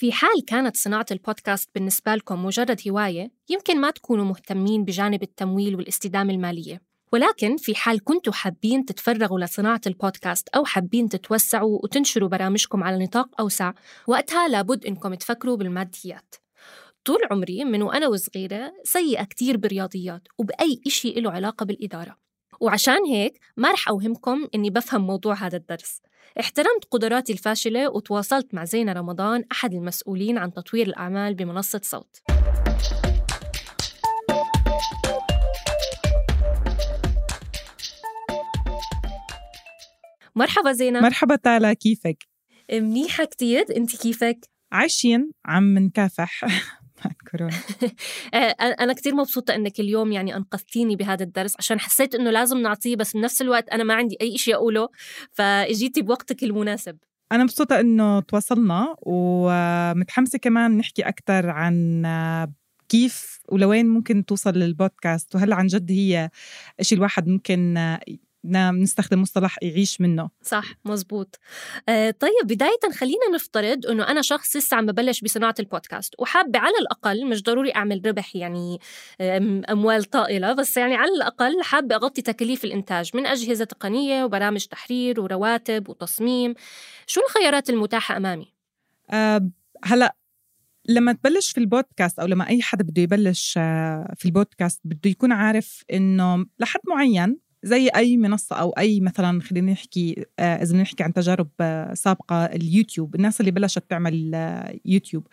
في حال كانت صناعة البودكاست بالنسبة لكم مجرد هواية يمكن ما تكونوا مهتمين بجانب التمويل والاستدامة المالية. ولكن في حال كنتوا حابين تتفرغوا لصناعة البودكاست أو حابين تتوسعوا وتنشروا برامجكم على نطاق أوسع وقتها لابد إنكم تفكروا بالماديات. طول عمري من وأنا وصغيرة سيئة كتير بالرياضيات وبأي إشي له علاقة بالإدارة. وعشان هيك ما رح أوهمكم إني بفهم موضوع هذا الدرس احترمت قدراتي الفاشلة وتواصلت مع زينة رمضان أحد المسؤولين عن تطوير الأعمال بمنصة صوت مرحبا زينة مرحبا تالا كيفك؟ منيحة كتير أنت كيفك؟ عايشين عم نكافح كورونا. آه، أنا كتير مبسوطة إنك اليوم يعني أنقذتيني بهذا الدرس عشان حسيت إنه لازم نعطيه بس بنفس الوقت أنا ما عندي أي شيء أقوله فإجيتي بوقتك المناسب. أنا مبسوطة إنه تواصلنا ومتحمسة كمان نحكي أكثر عن كيف ولوين ممكن توصل للبودكاست وهل عن جد هي شيء الواحد ممكن نستخدم مصطلح يعيش منه. صح مزبوط. آه طيب بداية خلينا نفترض أنه أنا شخص لسه عم ببلش بصناعة البودكاست وحابة على الأقل مش ضروري أعمل ربح يعني أموال طائلة بس يعني على الأقل حابة أغطي تكاليف الإنتاج من أجهزة تقنية وبرامج تحرير ورواتب وتصميم. شو الخيارات المتاحة أمامي؟ أه هلأ لما تبلش في البودكاست أو لما أي حدا بده يبلش آه، في البودكاست بده يكون عارف إنه لحد معين زي أي منصة أو أي مثلا خلينا نحكي آه، إذا نحكي عن تجارب آه، سابقة اليوتيوب. الناس اللي بلشت تعمل آه، يوتيوب.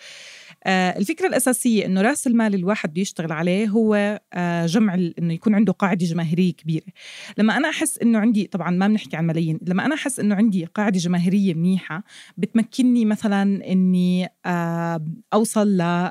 الفكرة الأساسية إنه رأس المال الواحد بده يشتغل عليه هو جمع إنه يكون عنده قاعدة جماهيرية كبيرة. لما أنا أحس إنه عندي طبعا ما بنحكي عن ملايين لما أنا أحس إنه عندي قاعدة جماهيرية منيحة بتمكنني مثلا إني أوصل ل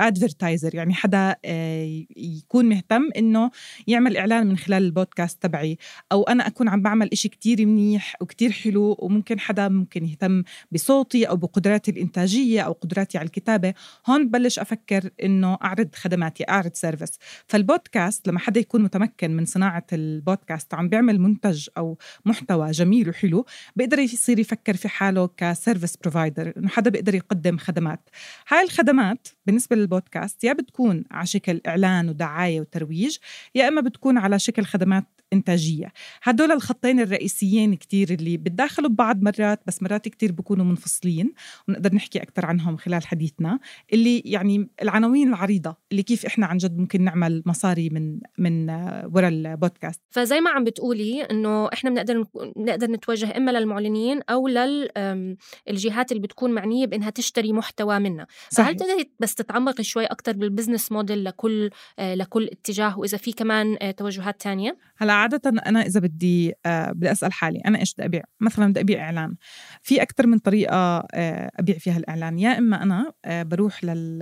advertiser يعني حدا آه، يكون مهتم إنه يعمل إعلان من خلال البودكاست تبعي. أو أنا أكون عم بعمل إشي كتير منيح وكتير حلو وممكن حدا ممكن يهتم بصوتي أو بقدراتي الإنتاجية أو قدراتي على الكتابة. هون ببلش أفكر إنه أعرض خدماتي أعرض service فالبودكاست لما حدا يكون متمكن من صناعة البودكاست وعم بيعمل منتج أو محتوى جميل وحلو بيقدر يصير يفكر في حاله ك service provider إنه حدا بيقدر يقدم خدمات. هاي الخدمات بالنسبة البودكاست يا بتكون على شكل إعلان ودعاية وترويج يا إما بتكون على شكل خدمات إنتاجية. هدول الخطين الرئيسيين كتير اللي بتداخلوا ببعض مرات بس مرات كتير بيكونوا منفصلين ونقدر نحكي أكثر عنهم خلال حديثنا اللي يعني العناوين العريضة اللي كيف إحنا عن جد ممكن نعمل مصاري من من وراء البودكاست. فزي ما عم بتقولي إنه إحنا بنقدر نقدر نتوجه إما للمعلنين أو للجهات اللي بتكون معنية بإنها تشتري محتوى منا فهل تقدري بس تتعمقي شوي أكثر بالبزنس موديل لكل لكل اتجاه وإذا في كمان توجهات تانية؟ هلأ عادة أنا إذا بدي آه بدي أسأل حالي أنا إيش بدي أبيع؟ مثلا بدي أبيع إعلان. في أكثر من طريقة آه أبيع فيها الإعلان. يا إما أنا آه بروح لل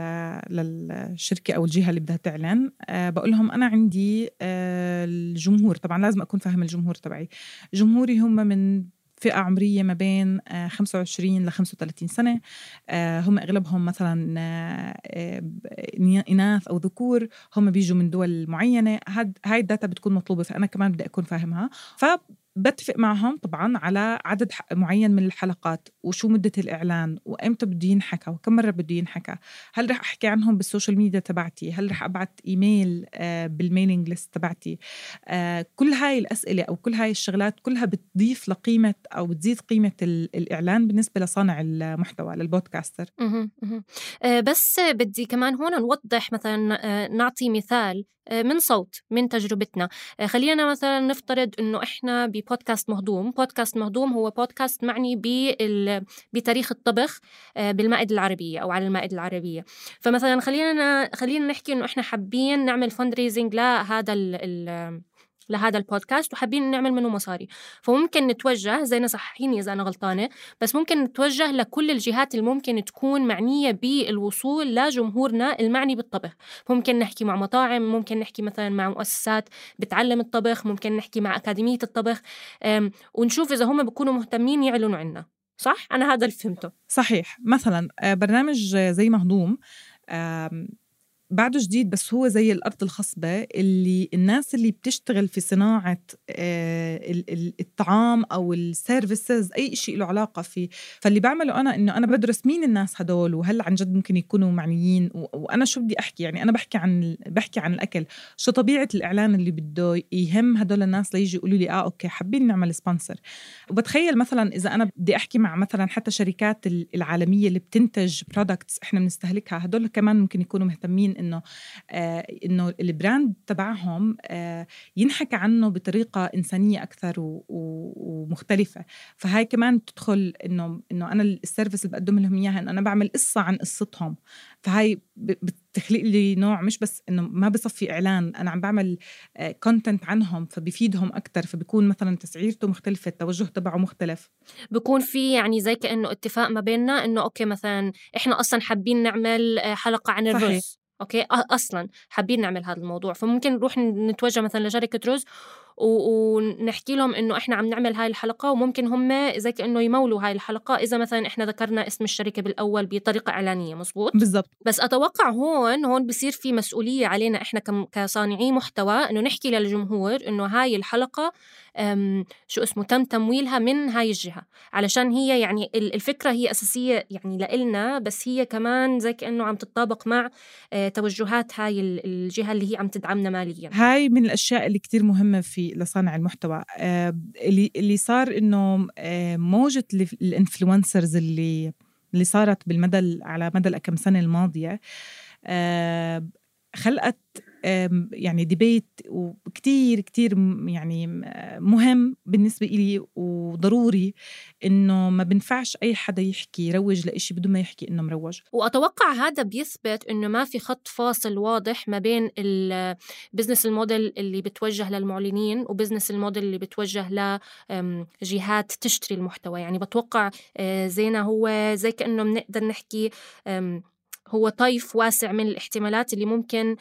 للشركة أو الجهة اللي بدها تعلن بقول لهم أنا عندي الجمهور. طبعا لازم أكون فاهم الجمهور تبعي. جمهوري هم من فئة عمرية ما بين 25 ل 35 سنة. آه، هم أغلبهم مثلا آه، إناث أو ذكور. هم بيجوا من دول معينة. هاي الداتا بتكون مطلوبة فأنا كمان بدي أكون فاهمها. ف بتفق معهم طبعا على عدد معين من الحلقات وشو مدة الإعلان وإمتى بده ينحكى وكم مرة بده ينحكى. هل رح أحكي عنهم بال social media تبعتي؟ هل رح أبعت إيميل آه بال mailing list تبعتي؟ آه كل هاي الأسئلة أو كل هاي الشغلات كلها بتضيف لقيمة أو بتزيد قيمة الإعلان بالنسبة لصانع المحتوى لل podcaster. آه بس بدي كمان هون نوضح مثلا نعطي مثال من صوت من تجربتنا. خلينا مثلا نفترض إنه إحنا ببودكاست مهضوم. بودكاست مهضوم هو بودكاست معني بتاريخ الطبخ آه، بالمائدة العربية أو على المائدة العربية. فمثلا خلينا خلينا نحكي إنه إحنا حابين نعمل فند ريزنج لهذا ال لهذا البودكاست وحابين نعمل منه مصاري. فممكن نتوجه زي نصحيني إذا أنا غلطانة بس ممكن نتوجه لكل الجهات اللي ممكن تكون معنية بالوصول لجمهورنا المعني بالطبخ. ممكن نحكي مع مطاعم ممكن نحكي مثلا مع مؤسسات بتعلم الطبخ ممكن نحكي مع أكاديمية الطبخ. ونشوف إذا هم بيكونوا مهتمين يعلنوا عنا. صح؟ أنا هذا اللي فهمته. صحيح. مثلا آه، برنامج زي مهضوم بعده جديد بس هو زي الأرض الخصبة اللي الناس اللي بتشتغل في صناعة آه، الطعام أو السيرفيسز أي شيء له علاقة فيه فاللي بعمله أنا إنه أنا بدرس مين الناس هدول وهل عن جد ممكن يكونوا معنيين وأنا شو بدي أحكي؟ يعني أنا بحكي عن بحكي عن الأكل. شو طبيعة الإعلان اللي بده يهم هدول الناس ليجي يقولوا لي آه okay حابين نعمل sponsor وبتخيل مثلا إذا أنا بدي أحكي مع مثلا حتى شركات العالمية اللي بتنتج products إحنا بنستهلكها هدول كمان ممكن يكونوا مهتمين إنه آه إنه ال brand تبعهم آه ينحكى عنه بطريقة إنسانية أكثر ومختلفة. فهاي كمان تدخل إنه إنه أنا ال service اللي بقدم لهم إياها إنه أنا بعمل قصة عن قصتهم. فهاي بتخلق لي نوع مش بس إنه ما بصفي إعلان أنا عم بعمل content آه، عنهم فبيفيدهم أكثر فبيكون مثلا تسعيرته مختلفة التوجه تبعه مختلف. بكون في يعني زي كأنه اتفاق ما بيننا إنه okay مثلا إحنا أصلا حابين نعمل حلقة عن الرز. okay؟ أصلا حابين نعمل هذا الموضوع فممكن نروح نتوجه مثلا لشركة رز ونحكي لهم إنه إحنا عم نعمل هاي الحلقة وممكن هم زي كأنه يمولوا هاي الحلقة. إذا مثلا إحنا ذكرنا اسم الشركة بالأول بطريقة إعلانية مزبوط بالضبط. بس أتوقع هون هون بصير في مسؤولية علينا إحنا كصانعي محتوى إنه نحكي للجمهور إنه هاي الحلقة شو اسمه تم تمويلها من هاي الجهة. علشان هي يعني الفكرة هي أساسية يعني لإلنا بس هي كمان زي كأنه عم تتطابق مع آه، توجهات هاي الجهة اللي هي عم تدعمنا ماليا. هاي من الأشياء اللي كتير مهمة في لصانع المحتوى. آه، اللي اللي صار إنه آه، موجة الإنفلونسرز اللي اللي صارت بالمدى على مدى الكم سنة الماضية خلقت يعني debate وكتير كتير يعني مهم بالنسبة إلي وضروري إنه ما بنفعش أي حدا يحكي يروج لإشي بدون ما يحكي إنه مروج. وأتوقع هذا بيثبت إنه ما في خط فاصل واضح ما بين ال business ال model اللي بتوجه للمعلنين و business ال model اللي بتوجه لجهات تشتري المحتوى. يعني بتوقع آه، زينا هو زي كأنه بنقدر نحكي هو طيف واسع من الاحتمالات اللي ممكن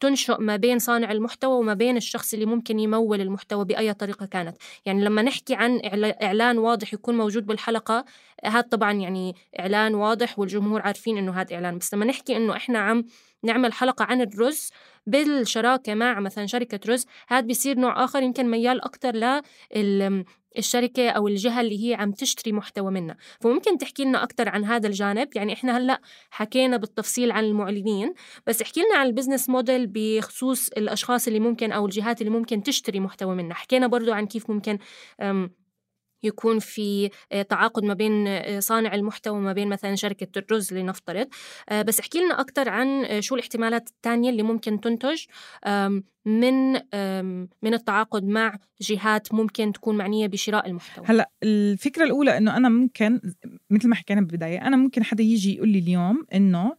تنشئ ما بين صانع المحتوى وما بين الشخص اللي ممكن يمول المحتوى بأي طريقة كانت. يعني لما نحكي عن إعلان واضح يكون موجود بالحلقة هذا طبعا يعني إعلان واضح والجمهور عارفين إنه هذا إعلان. بس لما نحكي إنه إحنا عم نعمل حلقة عن الرز بالشراكة مع مثلا شركة رز هذا بيصير نوع آخر يمكن ميال أكتر الشركة أو الجهة اللي هي عم تشتري محتوى منا فممكن تحكي لنا أكثر عن هذا الجانب؟ يعني إحنا هلأ حكينا بالتفصيل عن المعلنين بس احكي لنا عن البزنس موديل بخصوص الأشخاص اللي ممكن أو الجهات اللي ممكن تشتري محتوى منا حكينا برضو عن كيف ممكن يكون في آه، تعاقد ما بين آه، صانع المحتوى وما بين مثلا شركة الرز لنفترض. آه، بس احكي لنا أكثر عن شو الاحتمالات الثانية اللي ممكن تنتج من من التعاقد مع جهات ممكن تكون معنية بشراء المحتوى. هلأ الفكرة الأولى إنه أنا ممكن مثل ما حكينا بالبداية أنا ممكن حدا يجي يقول لي اليوم إنه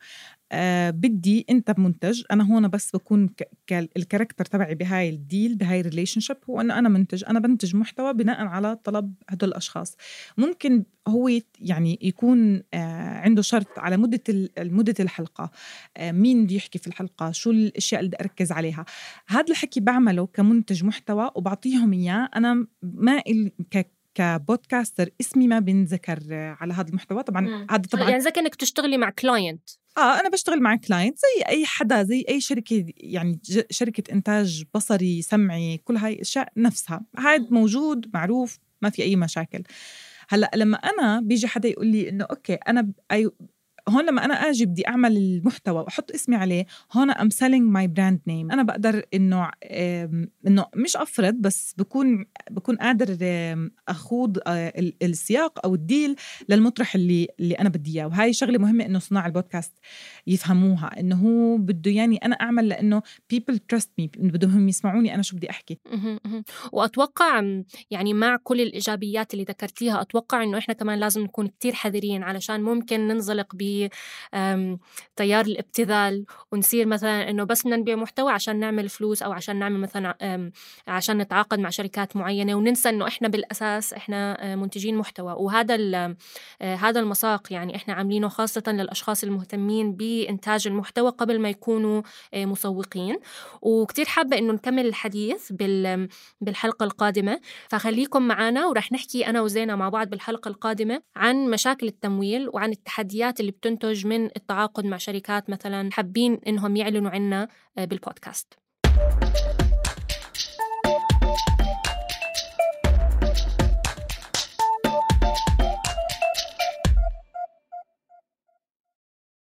آه بدي انت منتج أنا هون بس بكون ال character تبعي بهاي ال deal بهاي ال relationship هو إنه أنا منتج أنا بنتج محتوى بناء على طلب هدول الأشخاص. ممكن هو يعني يكون آه عنده شرط على مدة مدة الحلقة آه مين بده يحكي في الحلقة شو الأشياء اللي بدي أركز عليها. هذا الحكي بعمله كمنتج محتوى وبعطيهم إياه. أنا ما ك podcaster اسمي ما بينذكر على هذا المحتوى. طبعا هذا طبعا يعني زي كانك تشتغلي مع كلاينت آه أنا بشتغل مع client زي أي حدا زي أي شركة يعني شركة إنتاج بصري سمعي كل هاي الاشياء نفسها. هذا موجود معروف ما في أي مشاكل. هلأ لما أنا بيجي حدا يقول لي إنه okay أنا هون لما أنا آجي بدي أعمل المحتوى وأحط اسمي عليه هون I'm selling my brand name أنا بقدر إنه إنه مش أفرض بس بكون بكون قادر أخوض آه، السياق أو ال deal للمطرح اللي اللي أنا بدي إياه. وهي شغلة مهمة إنه صناع البودكاست يفهموها إنه هو بده يعني أنا أعمل لأنه people trust me بدهم يسمعوني أنا شو بدي أحكي. وأتوقع يعني مع كل الإيجابيات اللي ذكرتيها أتوقع إنه إحنا كمان لازم نكون كتير حذرين علشان ممكن ننزلق ب تيار الابتذال ونصير مثلا إنه بس بدنا نبيع محتوى عشان نعمل فلوس أو عشان نعمل مثلا عشان نتعاقد مع شركات معينة وننسى إنه إحنا بالأساس إحنا منتجين محتوى. وهذا هذا المساق يعني إحنا عاملينه خاصة للأشخاص المهتمين بإنتاج المحتوى قبل ما يكونوا مسوقين. وكتير حابة إنه نكمل الحديث بالحلقة القادمة. فخليكم معنا ورح نحكي أنا وزينة مع بعض بالحلقة القادمة عن مشاكل التمويل وعن التحديات اللي بتنتج من التعاقد مع شركات مثلا حابين إنهم يعلنوا عنا بالبودكاست.